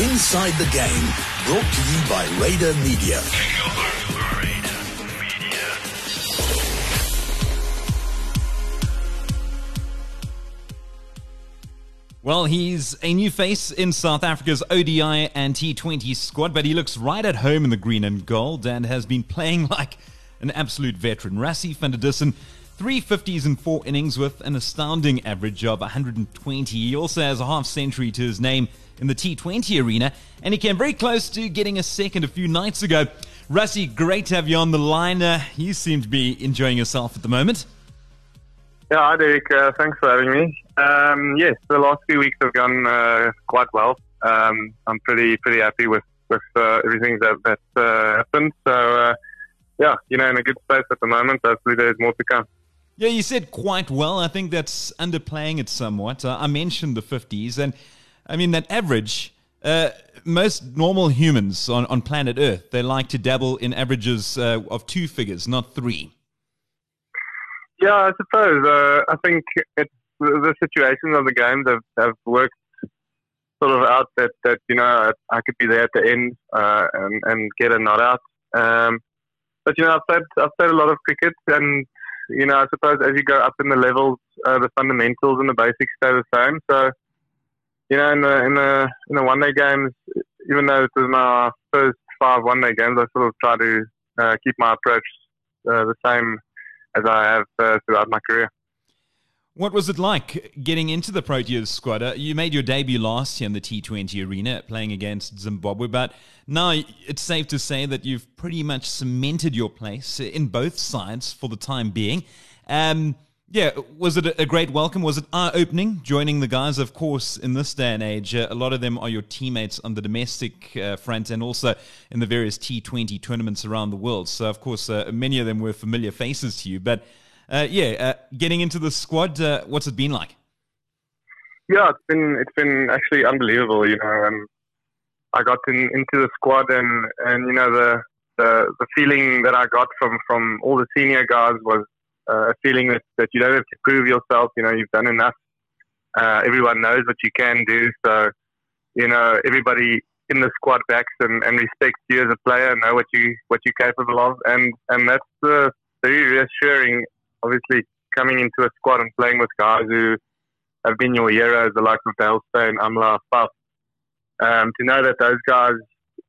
Inside the Game, brought to you by Raider Media. Well, he's a new face in South Africa's ODI and T20 squad, but he looks right at home in the green and gold and has been playing like an absolute veteran. Rassie van der Dussen, three 50s in four innings with an astounding average of 120. He also has a half century to his name in the T20 arena, and he came very close to getting a second a few nights ago. Rassie, great to have you on the line. Uh, you seem to be enjoying yourself at the moment. Yeah, hi Derek. Uh, thanks for having me. Um, yes, the last few weeks have gone uh, quite well. Um, I'm pretty pretty happy with with uh, everything that that uh, happened. So uh, yeah, you know, in a good space at the moment. Hopefully, there's more to come. Yeah, you said quite well. I think that's underplaying it somewhat. Uh, I mentioned the 50s, and I mean that average. most normal humans on, on planet Earth, they like to dabble in averages of two figures, not three. Yeah, I suppose. Uh, I think the situations of the games have, have worked sort of out that, that you know I could be there at the end uh, and and get a not out. Um, but you know I've played I've played a lot of cricket and you know I suppose as you go up in the levels, uh, the fundamentals and the basics stay the same. So you know in the in the in the one day games, even though it was my first five one day games, I sort of try to uh, keep my approach uh, the same as I have uh, throughout my career. What was it like getting into the Proteas squad? Uh, you made your debut last year in the T20 arena playing against Zimbabwe, but now it's safe to say that you've pretty much cemented your place in both sides for the time being. Um, yeah, was it a great welcome? Was it eye opening joining the guys? Of course, in this day and age, uh, a lot of them are your teammates on the domestic uh, front and also in the various T20 tournaments around the world. So, of course, uh, many of them were familiar faces to you. But uh, yeah, uh, getting into the squad, uh, what's it been like? Yeah, it's been it's been actually unbelievable. You know, um, I got in, into the squad, and and you know the, the the feeling that I got from from all the senior guys was uh, a feeling that that you don't have to prove yourself. You know, you've done enough. Uh, everyone knows what you can do, so you know everybody in the squad backs and, and respects you as a player, know what you what you're capable of, and and that's uh, very reassuring obviously coming into a squad and playing with guys who have been your heroes, the likes of Dale Amla, Faf, um, to know that those guys,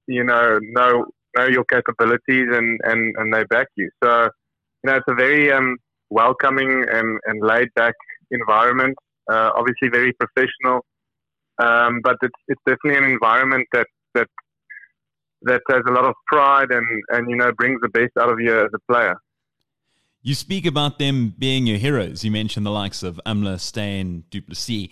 you know, know know your capabilities and, and, and they back you. So, you know, it's a very um, welcoming and, and laid back environment. Uh, obviously, very professional, um, but it's it's definitely an environment that that that has a lot of pride and, and you know brings the best out of you as a player. You speak about them being your heroes. You mentioned the likes of Amla, Steyn, du Plessis.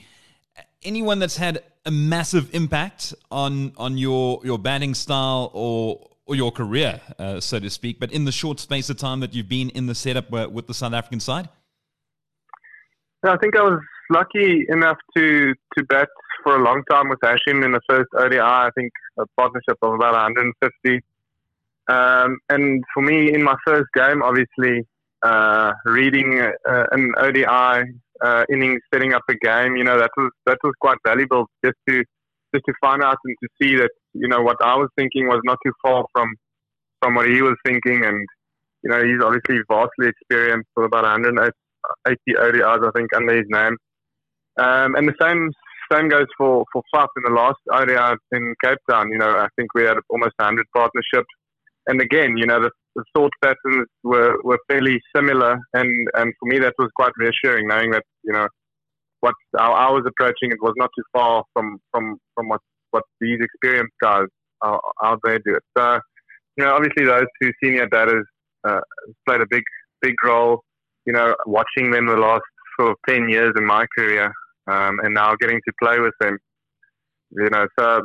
Anyone that's had a massive impact on on your your batting style or or your career, uh, so to speak, but in the short space of time that you've been in the setup with the South African side? I think I was lucky enough to to bat for a long time with Hashim in the first ODI. I think a partnership of about 150. Um, and for me, in my first game, obviously, uh, reading uh, an ODI uh, innings, setting up a game. You know that was that was quite valuable just to just to find out and to see that you know what I was thinking was not too far from from what he was thinking, and you know he's obviously vastly experienced for about 180 ODIs I think under his name, um, and the same same goes for for Faf in the last ODI in Cape Town. You know I think we had almost 100 partnerships and again, you know, the, the, thought patterns were, were fairly similar, and, and for me that was quite reassuring, knowing that you know what I was approaching it was not too far from from from what what these experienced guys how, how they do it. So, you know, obviously those two senior batters uh, played a big big role. You know, watching them the last sort of ten years in my career, um, and now getting to play with them. You know, so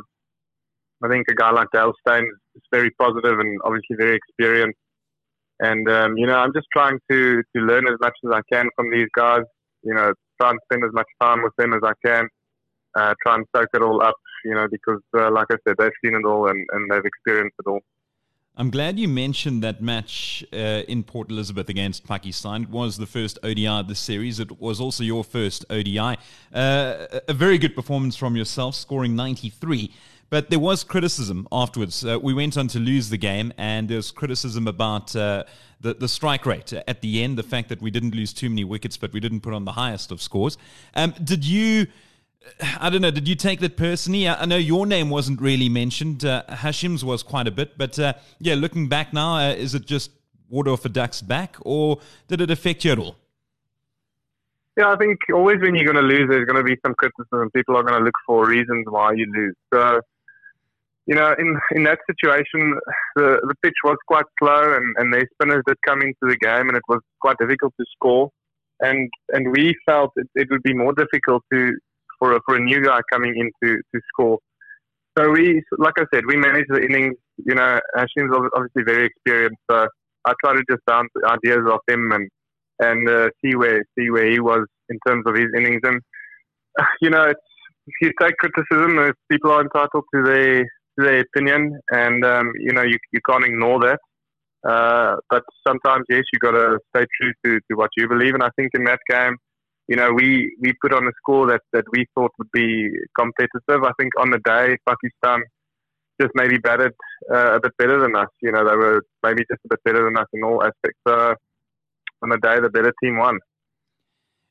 I think a guy like Dale Steyn is very positive and obviously very experienced. And um, you know, I'm just trying to to learn as much as I can from these guys. You know, try and spend as much time with them as I can. Uh, try and soak it all up. You know, because uh, like I said, they've seen it all and, and they've experienced it all. I'm glad you mentioned that match uh, in Port Elizabeth against Pakistan. It was the first ODI of the series. It was also your first ODI. Uh, a very good performance from yourself, scoring 93. But there was criticism afterwards. Uh, we went on to lose the game, and there was criticism about uh, the, the strike rate at the end, the fact that we didn't lose too many wickets, but we didn't put on the highest of scores. Um, did you. I don't know. Did you take that personally? I, I know your name wasn't really mentioned. Uh, Hashim's was quite a bit, but uh, yeah, looking back now, uh, is it just water off a duck's back, or did it affect you at all? Yeah, I think always when you're going to lose, there's going to be some criticism. People are going to look for reasons why you lose. So, you know, in in that situation, the the pitch was quite slow, and and their spinners did come into the game, and it was quite difficult to score. And and we felt it, it would be more difficult to for a, for a new guy coming in to, to score. So we, like I said, we managed the innings. You know, Hashim's obviously very experienced, so I try to just bounce ideas off him and and uh, see where see where he was in terms of his innings. And you know, it's, you take criticism, people are entitled to their their opinion, and um, you know you you can't ignore that. Uh, but sometimes, yes, you got to stay true to, to what you believe. And I think in that game, you know, we, we put on a score that, that we thought would be competitive. I think on the day, Pakistan just maybe batted uh, a bit better than us. You know, they were maybe just a bit better than us in all aspects. So on the day, the better team won.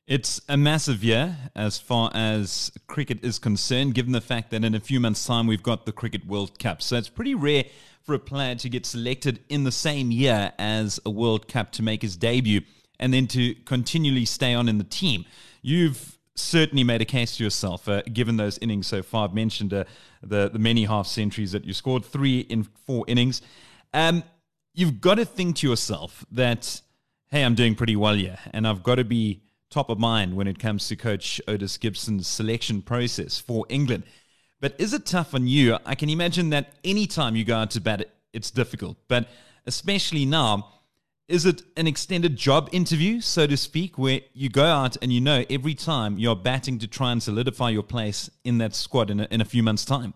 It's a massive year as far as cricket is concerned, given the fact that in a few months' time we've got the Cricket World Cup. So it's pretty rare for a player to get selected in the same year as a World Cup to make his debut and then to continually stay on in the team. You've certainly made a case to yourself, uh, given those innings so far. I've mentioned uh, the, the many half centuries that you scored, three in four innings. Um, you've got to think to yourself that, hey, I'm doing pretty well here, and I've got to be top of mind when it comes to Coach Otis Gibson's selection process for England. But is it tough on you? I can imagine that anytime you go out to bat, it's difficult. But especially now, is it an extended job interview, so to speak, where you go out and you know every time you're batting to try and solidify your place in that squad in a, in a few months' time?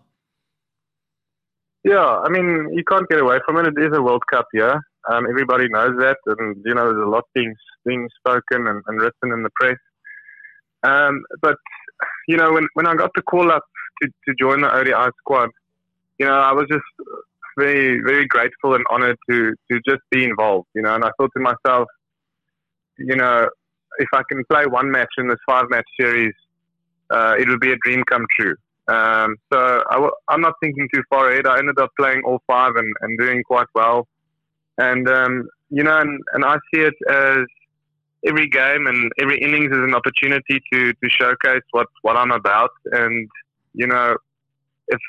Yeah, I mean, you can't get away from it. It is a World Cup year. Um, everybody knows that, and you know, there's a lot being being spoken and, and written in the press. Um, but you know, when when I got the call up to, to join the ODI squad, you know, I was just very, very grateful and honored to, to just be involved, you know. And I thought to myself, you know, if I can play one match in this five match series, uh, it would be a dream come true. Um, so i w- I'm not thinking too far ahead. I ended up playing all five and, and doing quite well. And, um, you know, and, and I see it as every game and every innings is an opportunity to, to showcase what, what I'm about. And, you know, if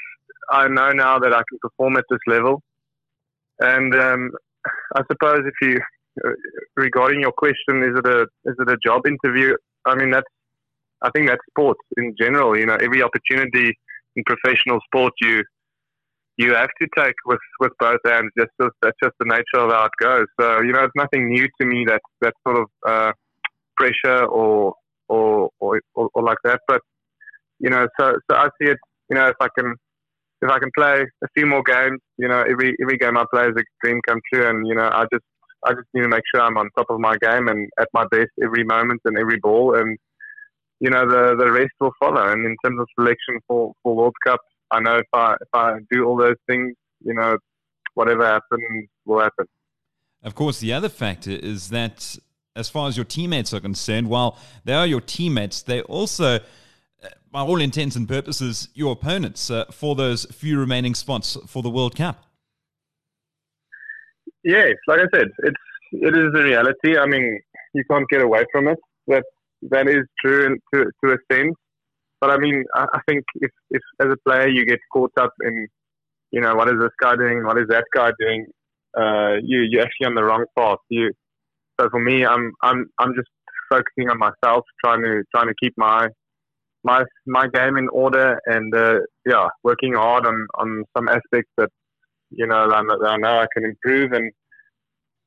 I know now that I can perform at this level. And um, I suppose if you, regarding your question, is it a is it a job interview? I mean, that's I think that's sports in general. You know, every opportunity in professional sport you you have to take with, with both hands. Just, that's just the nature of how it goes. So you know, it's nothing new to me that that sort of uh, pressure or or, or or or like that. But you know, so so I see it. You know, if I can if I can play a few more games, you know, every every game I play is a dream come true, and you know, I just I just need to make sure I'm on top of my game and at my best every moment and every ball, and you know, the the rest will follow. And in terms of selection for for World Cup, I know if I if I do all those things, you know, whatever happens will happen. Of course, the other factor is that as far as your teammates are concerned, while they are your teammates, they also by all intents and purposes, your opponents uh, for those few remaining spots for the World Cup. Yes, like I said, it's it is a reality. I mean, you can't get away from it. That that is true to to a sense. But I mean, I, I think if if as a player you get caught up in, you know, what is this guy doing? What is that guy doing? Uh, you you're actually on the wrong path. You so for me, I'm I'm I'm just focusing on myself, trying to trying to keep my my my game in order and uh, yeah, working hard on, on some aspects that you know that I know I can improve and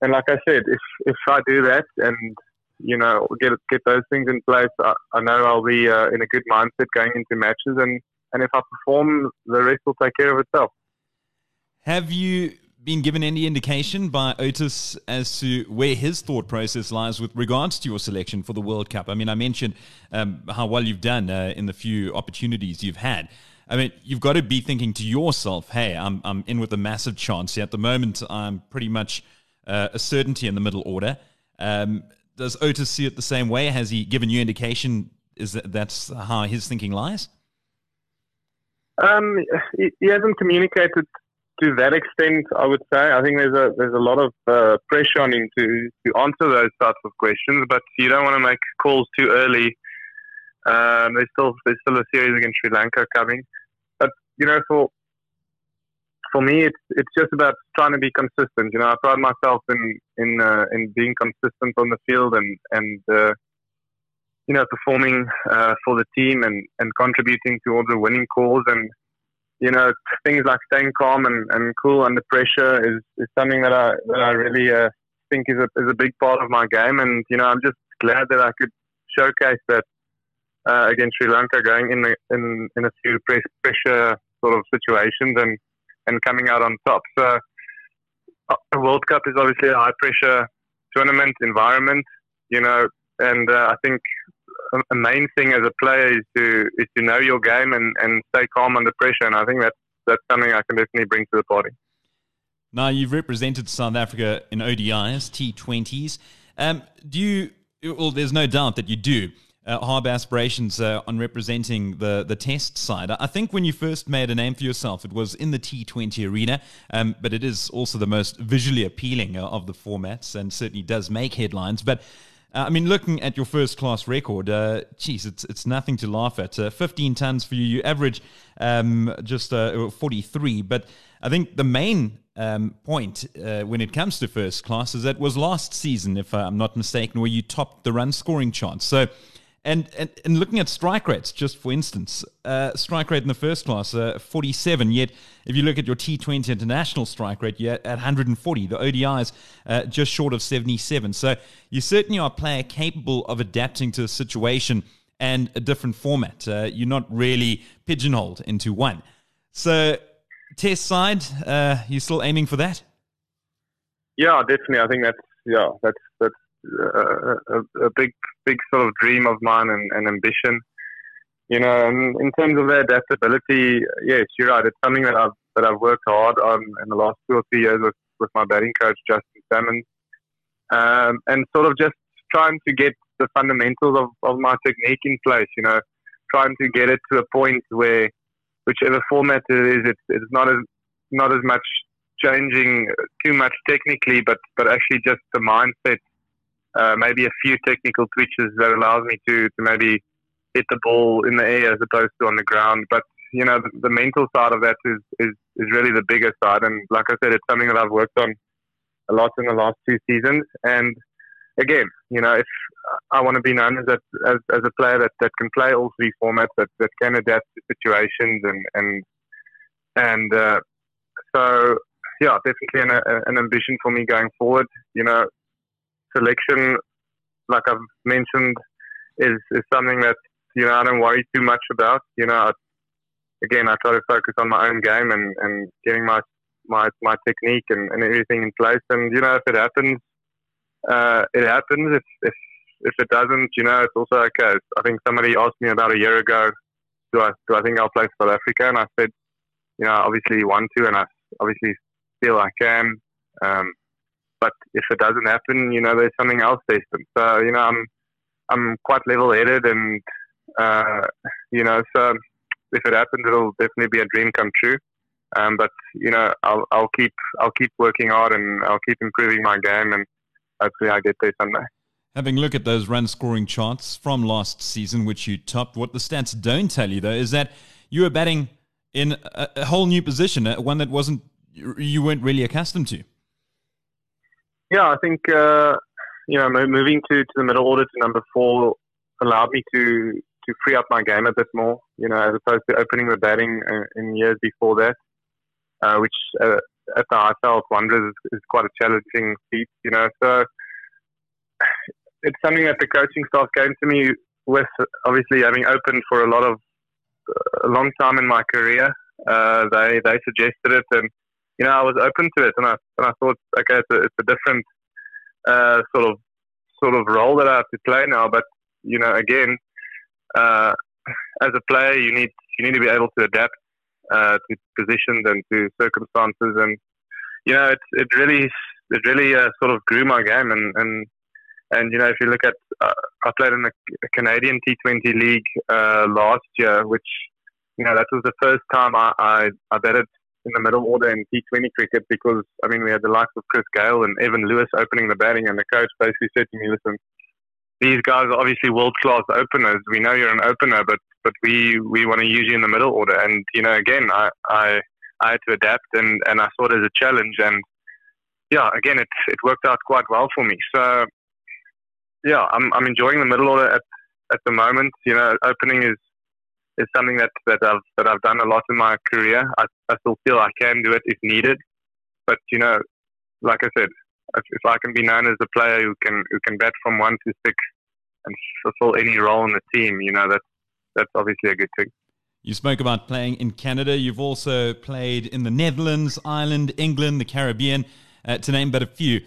and like I said, if if I do that and you know get get those things in place, I, I know I'll be uh, in a good mindset going into matches and and if I perform, the rest will take care of itself. Have you been given any indication by Otis as to where his thought process lies with regards to your selection for the World Cup? I mean, I mentioned um, how well you've done uh, in the few opportunities you've had. I mean, you've got to be thinking to yourself, hey, I'm, I'm in with a massive chance. At the moment, I'm pretty much uh, a certainty in the middle order. Um, does Otis see it the same way? Has he given you indication is that that's how his thinking lies? Um, he, he hasn't communicated to that extent. I would say. I think there's a there's a lot of uh, pressure on him to to answer those types of questions, but you don't want to make calls too early. Um, there's still there's still a series against Sri Lanka coming, but you know for for me it's it's just about trying to be consistent. You know, I pride myself in in uh, in being consistent on the field and and uh, you know, performing uh, for the team and, and contributing towards a winning cause. And, you know, things like staying calm and, and cool under pressure is, is something that I, that I really uh, think is a, is a big part of my game. And, you know, I'm just glad that I could showcase that uh, against Sri Lanka, going in, the, in, in a few pressure sort of situations and, and coming out on top. So, uh, the World Cup is obviously a high pressure tournament environment, you know, and uh, I think a main thing as a player is to is to know your game and, and stay calm under pressure. And I think that's that's something I can definitely bring to the party. Now you've represented South Africa in ODIs, T20s. Um, do you? Well, there's no doubt that you do. Uh, aspirations uh, on representing the, the test side. I think when you first made a name for yourself, it was in the T20 arena, um, but it is also the most visually appealing uh, of the formats and certainly does make headlines. But uh, I mean, looking at your first class record, uh, geez, it's it's nothing to laugh at. Uh, 15 tons for you. You average um, just uh, 43. But I think the main um, point uh, when it comes to first class is that was last season, if I'm not mistaken, where you topped the run scoring chart. So and, and, and looking at strike rates, just for instance, uh, strike rate in the first class, uh, 47. Yet, if you look at your T20 international strike rate, you're at 140. The ODIs uh, just short of 77. So you certainly are a player capable of adapting to a situation and a different format. Uh, you're not really pigeonholed into one. So, test side, uh, you still aiming for that? Yeah, definitely. I think that's yeah, that's that's uh, a, a big big sort of dream of mine and, and ambition. You know, and in terms of the adaptability, yes, you're right. It's something that I've that I've worked hard on in the last two or three years with, with my batting coach Justin Sammons, um, and sort of just trying to get the fundamentals of, of my technique in place. You know, trying to get it to a point where whichever format it is, it's, it's not as not as much changing too much technically, but but actually just the mindset uh, maybe a few technical twitches that allows me to, to maybe hit the ball in the air as opposed to on the ground. But you know, the, the mental side of that is, is is really the bigger side. And like I said, it's something that I've worked on a lot in the last two seasons. And again, you know, if I want to be known as a as, as a player that, that can play all three formats, that, that can adapt to situations, and and and uh, so yeah, definitely an, an ambition for me going forward. You know, selection, like I've mentioned, is is something that you know I don't worry too much about. You know, I, again, I try to focus on my own game and, and getting my my my technique and, and everything in place. And you know, if it happens, uh, it happens. If if if it doesn't, you know, it's also okay. I think somebody asked me about a year ago, do I do I think I'll play South Africa? And I said, you know, obviously want to, and I obviously feel I can. Um, but if it doesn't happen, you know, there's something else destined. So, you know, I'm I'm quite level headed and uh, you know, so if it happens it'll definitely be a dream come true. Um, but you know, I'll I'll keep I'll keep working hard and I'll keep improving my game and hopefully I get there someday. Having a look at those run scoring charts from last season, which you topped, what the stats don't tell you though is that you were batting in a, a whole new position, one that wasn't you weren't really accustomed to. Yeah, I think uh, you know moving to, to the middle order to number four allowed me to to free up my game a bit more. You know, as opposed to opening the batting uh, in years before that, uh, which uh, at the ISL Wanderers is, is quite a challenging feat. You know, so it's something that the coaching staff came to me with. Obviously, having opened for a lot of a long time in my career, uh, they they suggested it and you know, I was open to it, and I and I thought, okay, it's a, it's a different uh, sort of sort of role that I have to play now. But you know, again, uh, as a player, you need you need to be able to adapt uh, to positions and to circumstances, and you know, it it really it really uh, sort of grew my game, and and and you know, if you look at uh, I played in a Canadian T20 league uh, last year, which you know that was the first time I I, I batted in the middle order in T20 cricket because I mean we had the likes of Chris Gayle and Evan Lewis opening the batting, and the coach basically said to me, "Listen, these guys are obviously world class openers. We know you're an opener, but but we we want to use you in the middle order." And you know, again, I I, I had to adapt, and and I saw it as a challenge, and yeah, again, it it worked out quite well for me. So yeah, I'm I'm enjoying the middle order at at the moment. You know, opening is is something that, that I've that I've done a lot in my career. I, I still feel I can do it if needed, but you know, like I said, if, if I can be known as a player who can who can bat from one to six and fulfill any role in the team, you know, that's that's obviously a good thing. You spoke about playing in Canada. You've also played in the Netherlands, Ireland, England, the Caribbean, uh, to name but a few.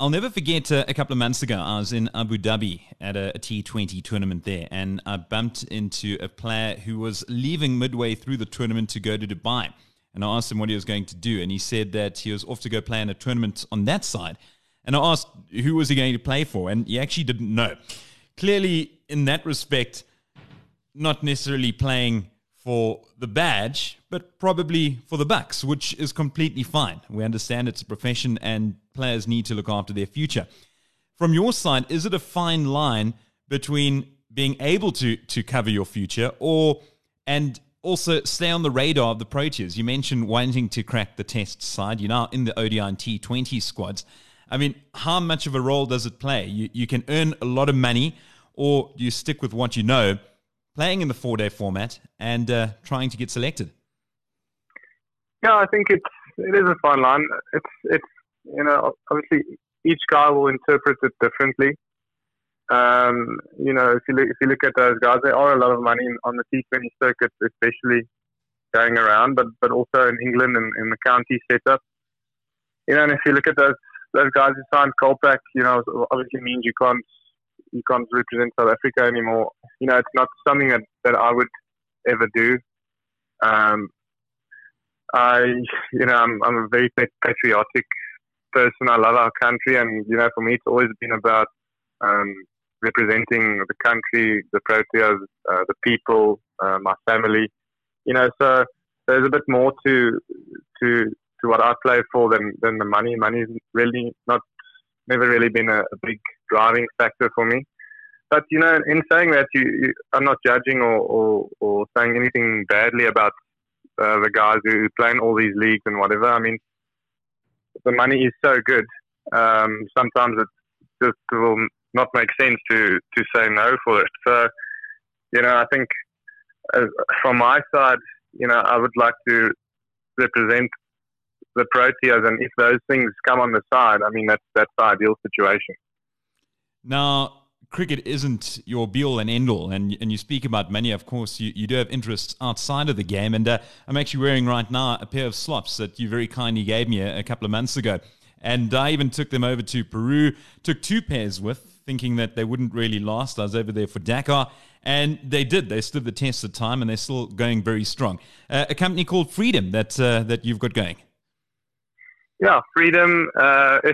I'll never forget uh, a couple of months ago, I was in Abu Dhabi at a a T20 tournament there, and I bumped into a player who was leaving midway through the tournament to go to Dubai. And I asked him what he was going to do, and he said that he was off to go play in a tournament on that side. And I asked who was he going to play for, and he actually didn't know. Clearly, in that respect, not necessarily playing for the badge, but probably for the bucks, which is completely fine. We understand it's a profession and players need to look after their future. From your side, is it a fine line between being able to to cover your future or and also stay on the radar of the Proteas? You mentioned wanting to crack the test side. You're now in the ODI and T20 squads. I mean, how much of a role does it play? You, you can earn a lot of money, or do you stick with what you know, playing in the four day format and uh, trying to get selected? Yeah, I think it's it is a fine line. It's it's you know, obviously each guy will interpret it differently. Um, you know, if you look, if you look at those guys, there are a lot of money on the T20 circuit, especially going around, but but also in England and in the county setup. You know, and if you look at those those guys who signed Kolpak, you know, obviously means you can't you can't represent South Africa anymore. You know, it's not something that, that I would ever do. Um, I, you know, I'm, I'm a very patriotic person. I love our country, and you know, for me, it's always been about um, representing the country, the Proteas, uh, the people, uh, my family. You know, so there's a bit more to to to what I play for than than the money. Money is really not never really been a, a big driving factor for me. But you know, in saying that, you, you I'm not judging or, or, or saying anything badly about uh, the guys who play in all these leagues and whatever. I mean, the money is so good. Um, sometimes it just will not make sense to to say no for it. So, you know, I think uh, from my side, you know, I would like to represent the Proteas, and if those things come on the side, I mean, that's that's the ideal situation. Now, cricket isn't your be all and end all, and and you speak about money. Of course, you, you do have interests outside of the game, and uh, I'm actually wearing right now a pair of slops that you very kindly gave me a, a, couple of months ago, and I even took them over to Peru. Took two pairs with, thinking that they wouldn't really last. I was over there for Dakar. And they did. They stood the test of time, and they're still going very strong. Uh, a company called Freedom that uh, that you've got going. Yeah, Freedom, uh. Uh,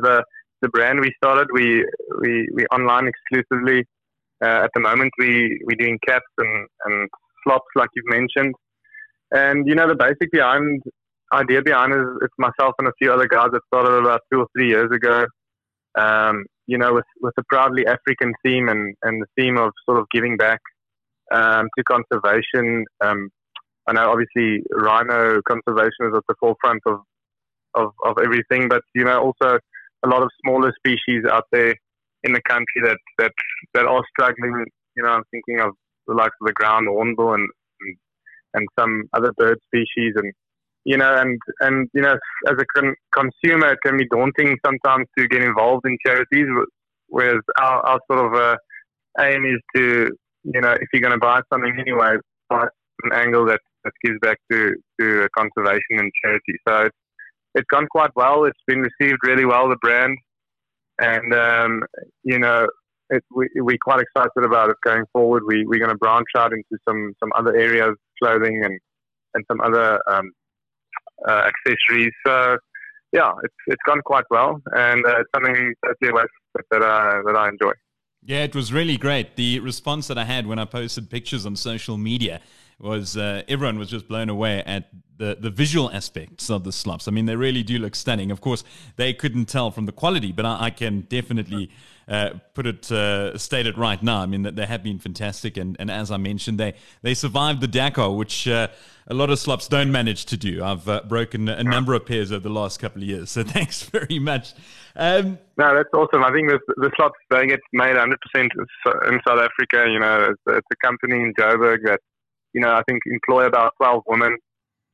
the the brand we started. We we we online exclusively. Uh, at the moment, we we're doing caps and and slops like you've mentioned. And you know the basic behind idea behind is it's myself and a few other guys that started about two or three years ago. Um, you know, with with a proudly African theme and and the theme of sort of giving back um, to conservation. Um, I know obviously rhino conservation is at the forefront of, of, of everything, but you know also a lot of smaller species out there in the country that that that are struggling. You know, I'm thinking of the likes of the ground hornbill and, and some other bird species, and you know, and and you know, as a con- consumer, it can be daunting sometimes to get involved in charities. Whereas our, our sort of uh, aim is to, you know, if you're going to buy something anyway, buy an angle that, that gives back to to conservation and charity. So it's it's gone quite well. It's been received really well, the brand, and um, you know, it, we, we're quite excited about it going forward. We, we're going to branch out into some, some other areas, clothing and, and some other um, uh, accessories. So, yeah, it's, it's gone quite well, and uh, it's something totally that, uh, that I enjoy. Yeah, it was really great. The response that I had when I posted pictures on social media was uh, everyone was just blown away at the, the visual aspects of the slops. I mean, they really do look stunning. Of course, they couldn't tell from the quality, but I, I can definitely uh, put it uh, state it right now. I mean, that they have been fantastic, and, and as I mentioned, they they survived the Dakar, which uh, a lot of slops don't manage to do. I've uh, broken a number of pairs over the last couple of years, so thanks very much. Um, no, that's awesome. I think the the slops they get made 100% in South Africa. You know, it's, it's a company in Joburg that you know, I think employ about 12 women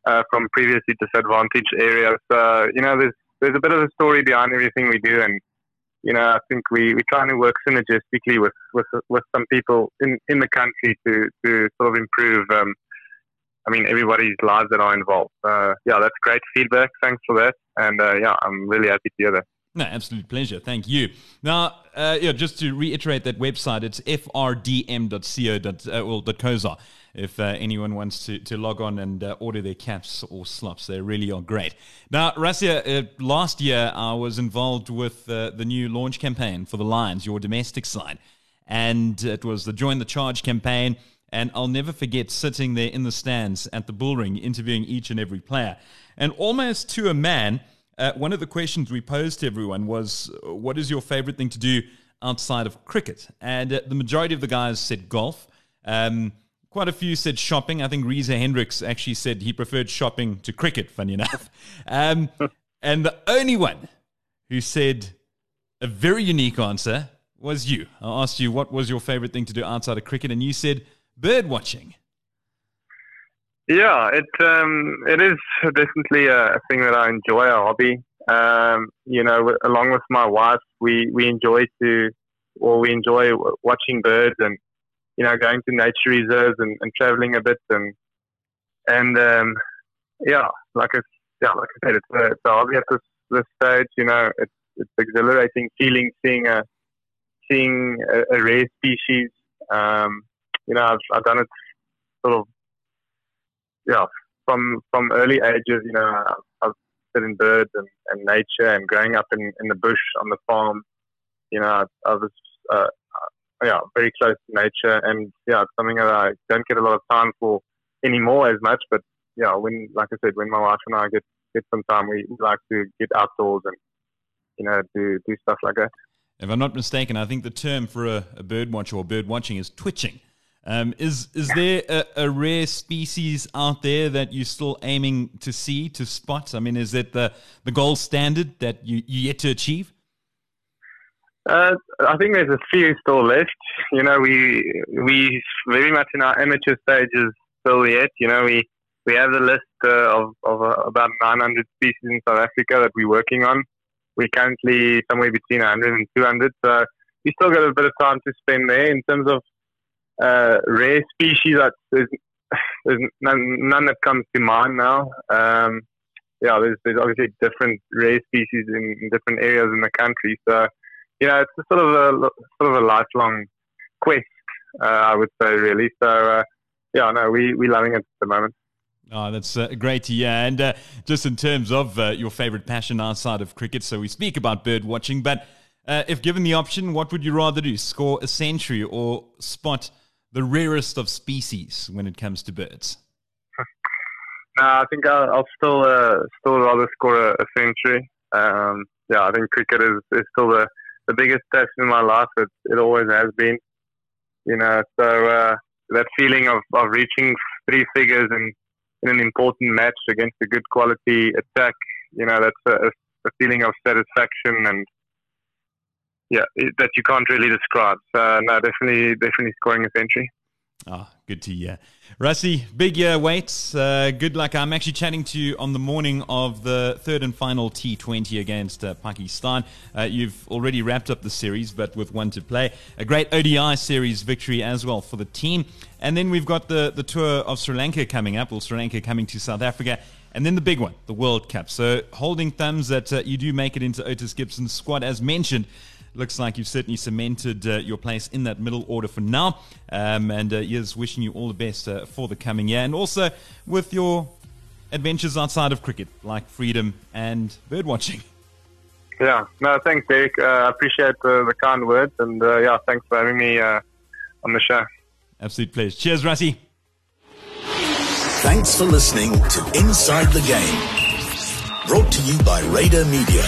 uh, from previously disadvantaged areas. So, you know, there's there's a bit of a story behind everything we do, and you know, I think we we're trying to work synergistically with with with some people in in the country to to sort of improve. Um, I mean, everybody's lives that are involved. Uh, yeah, that's great feedback. Thanks for that, and uh, yeah, I'm really happy to hear that. No, absolute pleasure. Thank you. Now, uh, yeah, just to reiterate that website, it's frdm.co.za. Uh, if uh, anyone wants to, to log on and uh, order their caps or slops, they really are great. Now, Rassie, uh, last year I was involved with uh, the new launch campaign for the Lions, your domestic side, and it was the Join the Charge campaign. And I'll never forget sitting there in the stands at the Bullring, interviewing each and every player, and almost to a man uh, one of the questions we posed to everyone was, "What is your favorite thing to do outside of cricket?" And uh, the majority of the guys said golf. Um, quite a few said shopping. I think Reza Hendricks actually said he preferred shopping to cricket. Funny enough, um, and the only one who said a very unique answer was you. I asked you what was your favorite thing to do outside of cricket, and you said bird watching. Yeah, it um, it is definitely a thing that I enjoy, a hobby. Um, you know, along with my wife, we, we enjoy to, or we enjoy watching birds and, you know, going to nature reserves and, and traveling a bit and, and, um, yeah, like I, yeah, like I said, it's a, it's a hobby at this, this stage, you know, it's, it's exhilarating feeling seeing a, seeing a, a rare species. Um, you know, I've, I've done it sort of yeah, from from early ages, you know, I've been in birds and, and nature and growing up in, in the bush on the farm. You know, I, I was uh, yeah very close to nature, and yeah, it's something that I don't get a lot of time for anymore as much. But yeah, when like I said, when my wife and I get get some time, we like to get outdoors and you know do do stuff like that. If I'm not mistaken, I think the term for a, a bird watcher or bird watching is twitching. Um, is is there a, a, rare species out there that you're still aiming to see to spot? I mean, is it the the gold standard that you you yet to achieve? Uh, I think there's a few still left. You know, we we very much in our amateur stages still yet. You know, we we have a list uh, of of uh, about 900 species in South Africa that we're working on. We're currently somewhere between 100 and 200, so we still got a bit of time to spend there in terms of uh, rare species that there's, there's none, none, that comes to mind now. Um, yeah, there's, there's obviously different rare species in, in, different areas in the country. So, you know, it's sort of a sort of a lifelong quest, uh, I would say, really. So, uh, yeah, no, we we're loving it at the moment. Oh, that's uh, great to hear. And uh, just in terms of uh, your favorite passion outside of cricket, so we speak about bird watching, but uh, if given the option, what would you rather do? Score a century or spot the rarest of species when it comes to birds? no, I think I'll, I'll still uh, still rather score a, a century. Um, yeah, I think cricket is, is still the, the biggest test in my life. It, it always has been. You know, so uh, that feeling of, of reaching three figures in, in an important match against a good quality attack, you know, that's a, a feeling of satisfaction and yeah, it, that you can't really describe. So no, definitely, definitely scoring a century. Ah, oh, good to hear. Rassie, big year waits. Uh, good luck. I'm actually chatting to you on the morning of the third and final T20 against uh, Pakistan. Uh, you've already wrapped up the series, but with one to play. A great ODI series victory as well for the team. And then we've got the, the tour of Sri Lanka coming up, or Sri Lanka coming to South Africa. And then the big one, the World Cup. So holding thumbs that uh, you do make it into Otis Gibson's squad, as mentioned. Looks like you've certainly cemented uh, your place in that middle order for now. Um, and uh, is wishing you all the best uh, for the coming year, and also with your adventures outside of cricket, like freedom and birdwatching. Yeah, no, thanks, Derek. Uh, I appreciate the, the kind words, and uh, yeah, thanks for having me uh, on the show. Absolute pleasure. Cheers, Rassie. Thanks for listening to Inside the Game. Brought to you by Radar Media.